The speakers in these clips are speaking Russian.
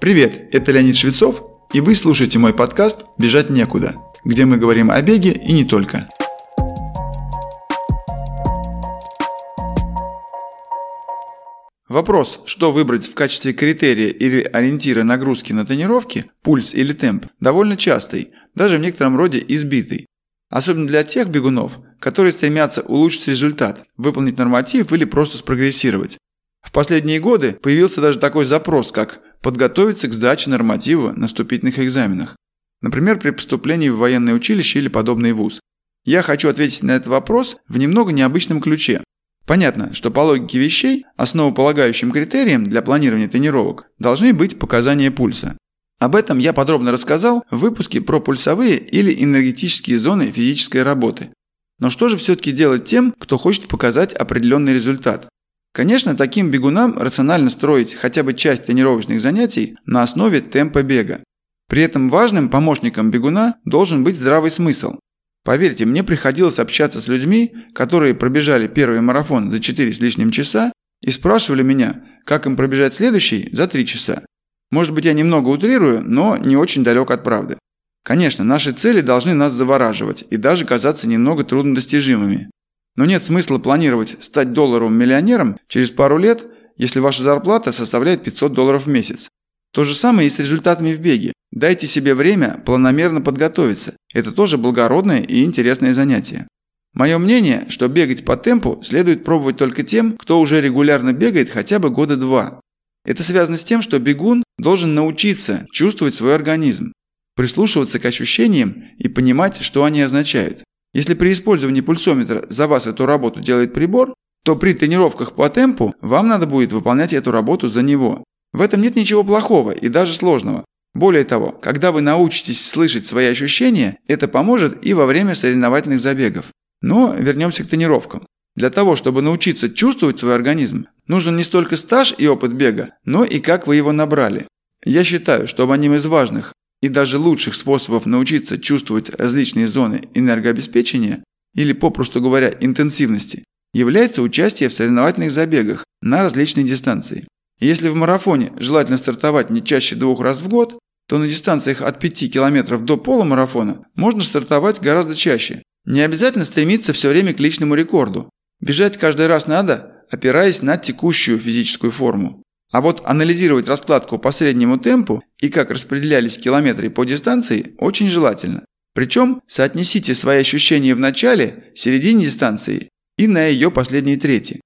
Привет, это Леонид Швецов, и вы слушаете мой подкаст «Бежать некуда», где мы говорим о беге и не только. Вопрос, что выбрать в качестве критерия или ориентира нагрузки на тренировки, пульс или темп, довольно частый, даже в некотором роде избитый. Особенно для тех бегунов, которые стремятся улучшить результат, выполнить норматив или просто спрогрессировать. В последние годы появился даже такой запрос, как подготовиться к сдаче норматива на вступительных экзаменах. Например, при поступлении в военное училище или подобный вуз. Я хочу ответить на этот вопрос в немного необычном ключе. Понятно, что по логике вещей, основополагающим критерием для планирования тренировок должны быть показания пульса. Об этом я подробно рассказал в выпуске про пульсовые или энергетические зоны физической работы. Но что же все-таки делать тем, кто хочет показать определенный результат? Конечно, таким бегунам рационально строить хотя бы часть тренировочных занятий на основе темпа бега. При этом важным помощником бегуна должен быть здравый смысл. Поверьте, мне приходилось общаться с людьми, которые пробежали первый марафон за 4 с лишним часа и спрашивали меня, как им пробежать следующий за 3 часа. Может быть, я немного утрирую, но не очень далек от правды. Конечно, наши цели должны нас завораживать и даже казаться немного труднодостижимыми. Но нет смысла планировать стать долларовым миллионером через пару лет, если ваша зарплата составляет 500 долларов в месяц. То же самое и с результатами в беге. Дайте себе время планомерно подготовиться. Это тоже благородное и интересное занятие. Мое мнение, что бегать по темпу следует пробовать только тем, кто уже регулярно бегает хотя бы года два. Это связано с тем, что бегун должен научиться чувствовать свой организм, прислушиваться к ощущениям и понимать, что они означают. Если при использовании пульсометра за вас эту работу делает прибор, то при тренировках по темпу вам надо будет выполнять эту работу за него. В этом нет ничего плохого и даже сложного. Более того, когда вы научитесь слышать свои ощущения, это поможет и во время соревновательных забегов. Но вернемся к тренировкам. Для того, чтобы научиться чувствовать свой организм, нужен не столько стаж и опыт бега, но и как вы его набрали. Я считаю, что одним из важных и даже лучших способов научиться чувствовать различные зоны энергообеспечения, или попросту говоря интенсивности, является участие в соревновательных забегах на различные дистанции. Если в марафоне желательно стартовать не чаще двух раз в год, то на дистанциях от 5 км до полумарафона можно стартовать гораздо чаще. Не обязательно стремиться все время к личному рекорду. Бежать каждый раз надо, опираясь на текущую физическую форму. А вот анализировать раскладку по среднему темпу и как распределялись километры по дистанции очень желательно. Причем соотнесите свои ощущения в начале, середине дистанции и на ее последней трети.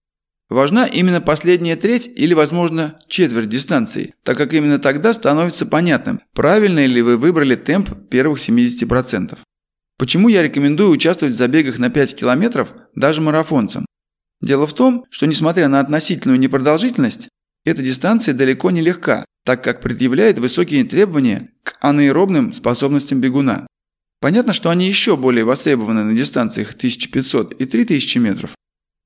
Важна именно последняя треть или, возможно, четверть дистанции, так как именно тогда становится понятным, правильно ли вы выбрали темп первых 70%. Почему я рекомендую участвовать в забегах на 5 километров даже марафонцам? Дело в том, что несмотря на относительную непродолжительность, эта дистанция далеко не легка, так как предъявляет высокие требования к анаэробным способностям бегуна. Понятно, что они еще более востребованы на дистанциях 1500 и 3000 метров,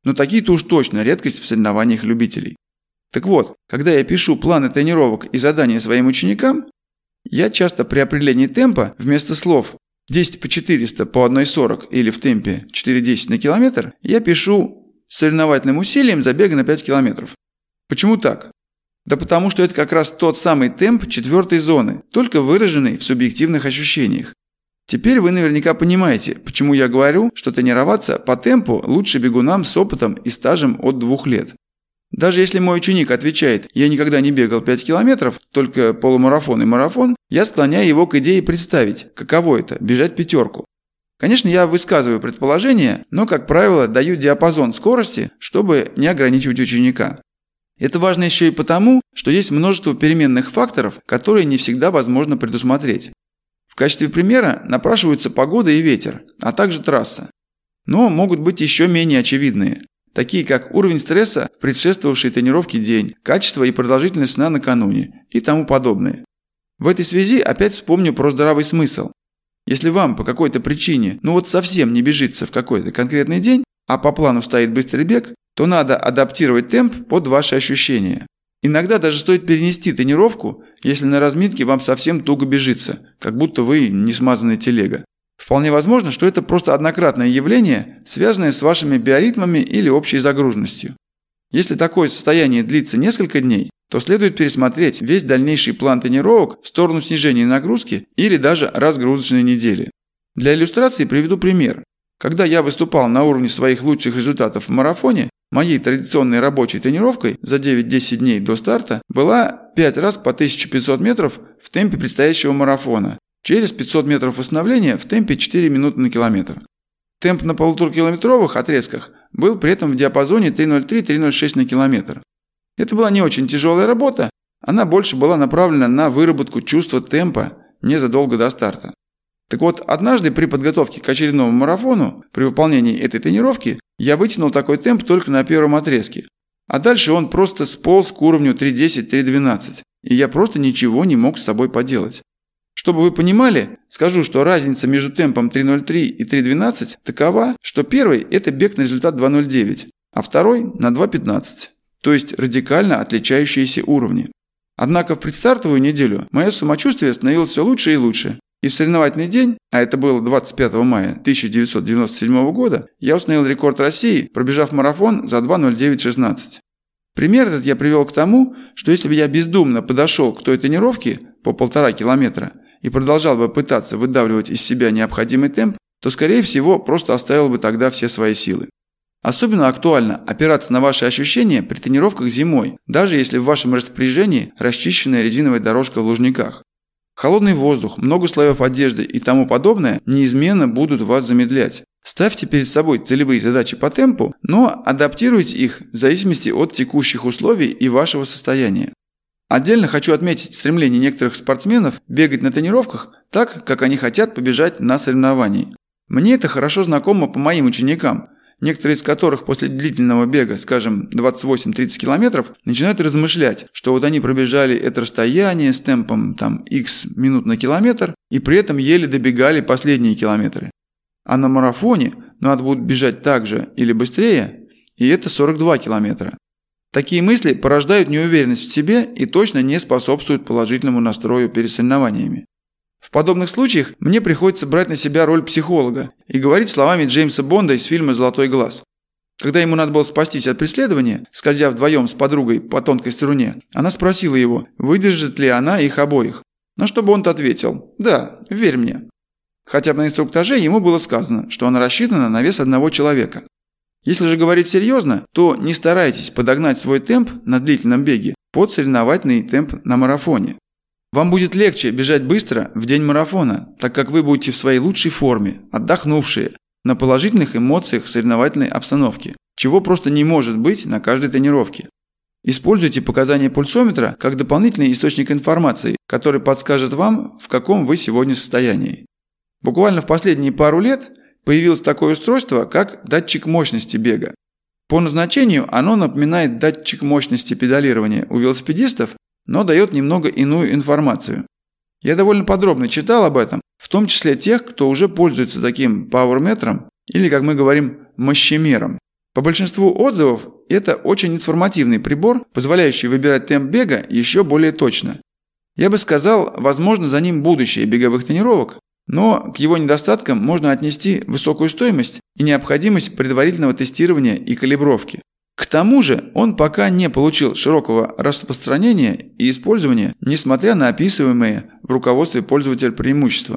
но такие-то уж точно редкость в соревнованиях любителей. Так вот, когда я пишу планы тренировок и задания своим ученикам, я часто при определении темпа вместо слов 10 по 400 по 1,40 или в темпе 4,10 на километр, я пишу соревновательным усилием забега на 5 километров. Почему так? Да потому что это как раз тот самый темп четвертой зоны, только выраженный в субъективных ощущениях. Теперь вы наверняка понимаете, почему я говорю, что тренироваться по темпу лучше бегунам с опытом и стажем от двух лет. Даже если мой ученик отвечает «я никогда не бегал 5 километров, только полумарафон и марафон», я склоняю его к идее представить, каково это – бежать пятерку. Конечно, я высказываю предположение, но, как правило, даю диапазон скорости, чтобы не ограничивать ученика. Это важно еще и потому, что есть множество переменных факторов, которые не всегда возможно предусмотреть. В качестве примера напрашиваются погода и ветер, а также трасса. Но могут быть еще менее очевидные, такие как уровень стресса, предшествовавший тренировке день, качество и продолжительность сна накануне и тому подобное. В этой связи опять вспомню про здравый смысл. Если вам по какой-то причине, ну вот совсем не бежится в какой-то конкретный день, а по плану стоит быстрый бег, то надо адаптировать темп под ваши ощущения. Иногда даже стоит перенести тренировку, если на разминке вам совсем туго бежится, как будто вы не смазанная телега. Вполне возможно, что это просто однократное явление, связанное с вашими биоритмами или общей загруженностью. Если такое состояние длится несколько дней, то следует пересмотреть весь дальнейший план тренировок в сторону снижения нагрузки или даже разгрузочной недели. Для иллюстрации приведу пример. Когда я выступал на уровне своих лучших результатов в марафоне, моей традиционной рабочей тренировкой за 9-10 дней до старта была 5 раз по 1500 метров в темпе предстоящего марафона, через 500 метров восстановления в темпе 4 минуты на километр. Темп на полуторакилометровых отрезках был при этом в диапазоне 3.03-3.06 на километр. Это была не очень тяжелая работа, она больше была направлена на выработку чувства темпа незадолго до старта. Так вот, однажды при подготовке к очередному марафону, при выполнении этой тренировки, я вытянул такой темп только на первом отрезке. А дальше он просто сполз к уровню 3.10-3.12, и я просто ничего не мог с собой поделать. Чтобы вы понимали, скажу, что разница между темпом 3.03 и 3.12 такова, что первый – это бег на результат 2.09, а второй – на 2.15, то есть радикально отличающиеся уровни. Однако в предстартовую неделю мое самочувствие становилось все лучше и лучше, и в соревновательный день, а это было 25 мая 1997 года, я установил рекорд России, пробежав марафон за 2.09.16. Пример этот я привел к тому, что если бы я бездумно подошел к той тренировке по полтора километра и продолжал бы пытаться выдавливать из себя необходимый темп, то скорее всего просто оставил бы тогда все свои силы. Особенно актуально опираться на ваши ощущения при тренировках зимой, даже если в вашем распоряжении расчищенная резиновая дорожка в лужниках. Холодный воздух, много слоев одежды и тому подобное неизменно будут вас замедлять. Ставьте перед собой целевые задачи по темпу, но адаптируйте их в зависимости от текущих условий и вашего состояния. Отдельно хочу отметить стремление некоторых спортсменов бегать на тренировках так, как они хотят побежать на соревновании. Мне это хорошо знакомо по моим ученикам, некоторые из которых после длительного бега, скажем, 28-30 километров, начинают размышлять, что вот они пробежали это расстояние с темпом там x минут на километр и при этом еле добегали последние километры. А на марафоне надо будет бежать так же или быстрее, и это 42 километра. Такие мысли порождают неуверенность в себе и точно не способствуют положительному настрою перед соревнованиями. В подобных случаях мне приходится брать на себя роль психолога и говорить словами Джеймса Бонда из фильма «Золотой глаз». Когда ему надо было спастись от преследования, скользя вдвоем с подругой по тонкой струне, она спросила его, выдержит ли она их обоих. На что бы он-то ответил «Да, верь мне». Хотя бы на инструктаже ему было сказано, что она рассчитана на вес одного человека. Если же говорить серьезно, то не старайтесь подогнать свой темп на длительном беге под соревновательный темп на марафоне. Вам будет легче бежать быстро в день марафона, так как вы будете в своей лучшей форме, отдохнувшие, на положительных эмоциях соревновательной обстановки, чего просто не может быть на каждой тренировке. Используйте показания пульсометра как дополнительный источник информации, который подскажет вам, в каком вы сегодня состоянии. Буквально в последние пару лет появилось такое устройство, как датчик мощности бега. По назначению оно напоминает датчик мощности педалирования у велосипедистов, но дает немного иную информацию. Я довольно подробно читал об этом, в том числе тех, кто уже пользуется таким пауэрметром или, как мы говорим, мощемером. По большинству отзывов это очень информативный прибор, позволяющий выбирать темп бега еще более точно. Я бы сказал, возможно, за ним будущее беговых тренировок, но к его недостаткам можно отнести высокую стоимость и необходимость предварительного тестирования и калибровки. К тому же он пока не получил широкого распространения и использования, несмотря на описываемые в руководстве пользователя преимущества.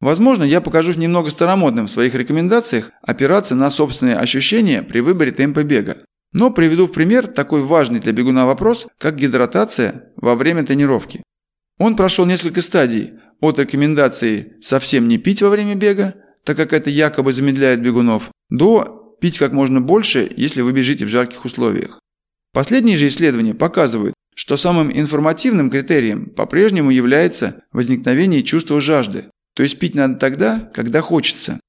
Возможно, я покажусь немного старомодным в своих рекомендациях опираться на собственные ощущения при выборе темпа бега. Но приведу в пример такой важный для бегуна вопрос, как гидратация во время тренировки. Он прошел несколько стадий от рекомендации совсем не пить во время бега, так как это якобы замедляет бегунов, до пить как можно больше, если вы бежите в жарких условиях. Последние же исследования показывают, что самым информативным критерием по-прежнему является возникновение чувства жажды, то есть пить надо тогда, когда хочется.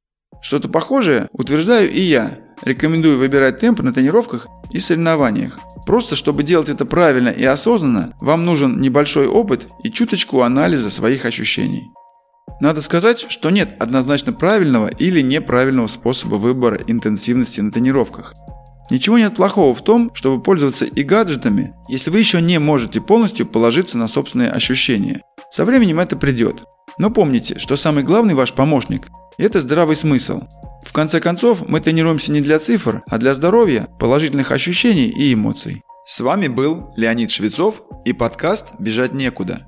Что-то похожее утверждаю и я, рекомендую выбирать темп на тренировках и соревнованиях. Просто чтобы делать это правильно и осознанно, вам нужен небольшой опыт и чуточку анализа своих ощущений. Надо сказать, что нет однозначно правильного или неправильного способа выбора интенсивности на тренировках. Ничего нет плохого в том, чтобы пользоваться и гаджетами, если вы еще не можете полностью положиться на собственные ощущения. Со временем это придет. Но помните, что самый главный ваш помощник – это здравый смысл. В конце концов, мы тренируемся не для цифр, а для здоровья, положительных ощущений и эмоций. С вами был Леонид Швецов и подкаст «Бежать некуда».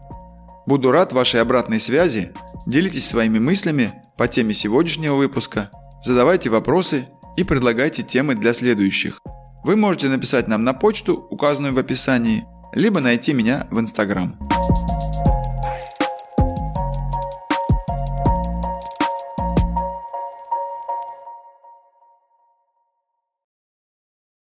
Буду рад вашей обратной связи. Делитесь своими мыслями по теме сегодняшнего выпуска, задавайте вопросы и предлагайте темы для следующих. Вы можете написать нам на почту, указанную в описании, либо найти меня в Инстаграм.